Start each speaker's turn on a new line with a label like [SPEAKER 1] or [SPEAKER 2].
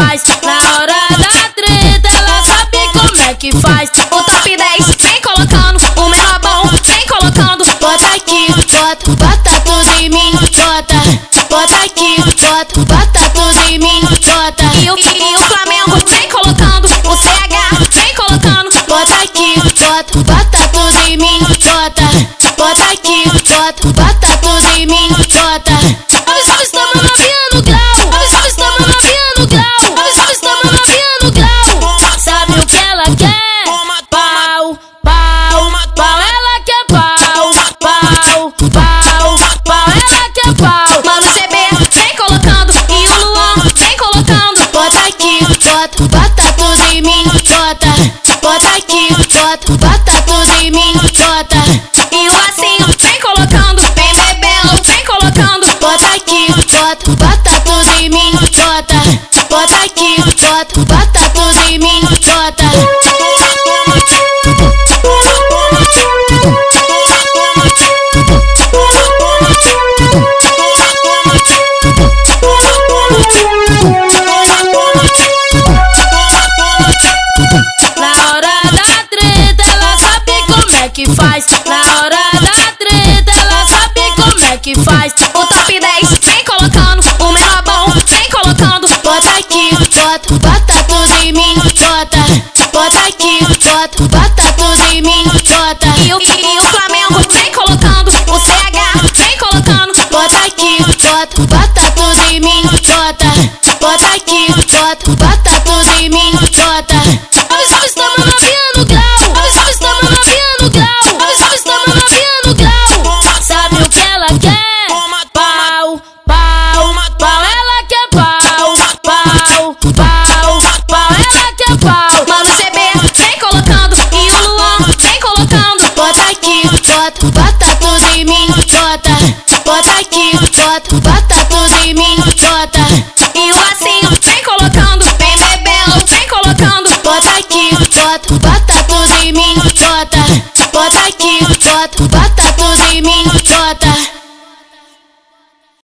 [SPEAKER 1] faz. Na hora da treta, ela sabe como é que faz. O top 10 vem colocando, o meu é bom, vem colocando. Bota aqui, bota, bota tudo em mim, bota. Bota aqui, bota, bota tudo em mim, bota. E e o Flamengo vem colocando, o CH vem colocando. Bota aqui, bota, bota tudo em mim, bota. Bota aqui, bota, bota. Bota, bota tudo em mim, bota. Bota aqui, bota, bota tudo em mim, bota. E o Lacinho, vem colocando. Vem Bebel, vem colocando. Bota aqui, bota, bota tudo em mim, bota. Bota aqui, bota, bota tudo em mim, bota. Que faz. Na hora da treta, ela sabe como é que faz. O top 10, vem colocando. O menor bom, vem colocando. Bota aqui, bota, bota tudo em mim, bota. Bota aqui, bota, bota tudo em mim, bota. E o, e o Flamengo, vem colocando. O CH, vem colocando. Bota aqui, bota, bota tudo em mim, bota. Bota aqui, bota, bota bota, bota tudo em mim, bota. E Lacinho, vem colocando. Vem Bebel, vem colocando. Bota aqui, bota, bota tudo em mim, bota. Bota aqui, bota, bota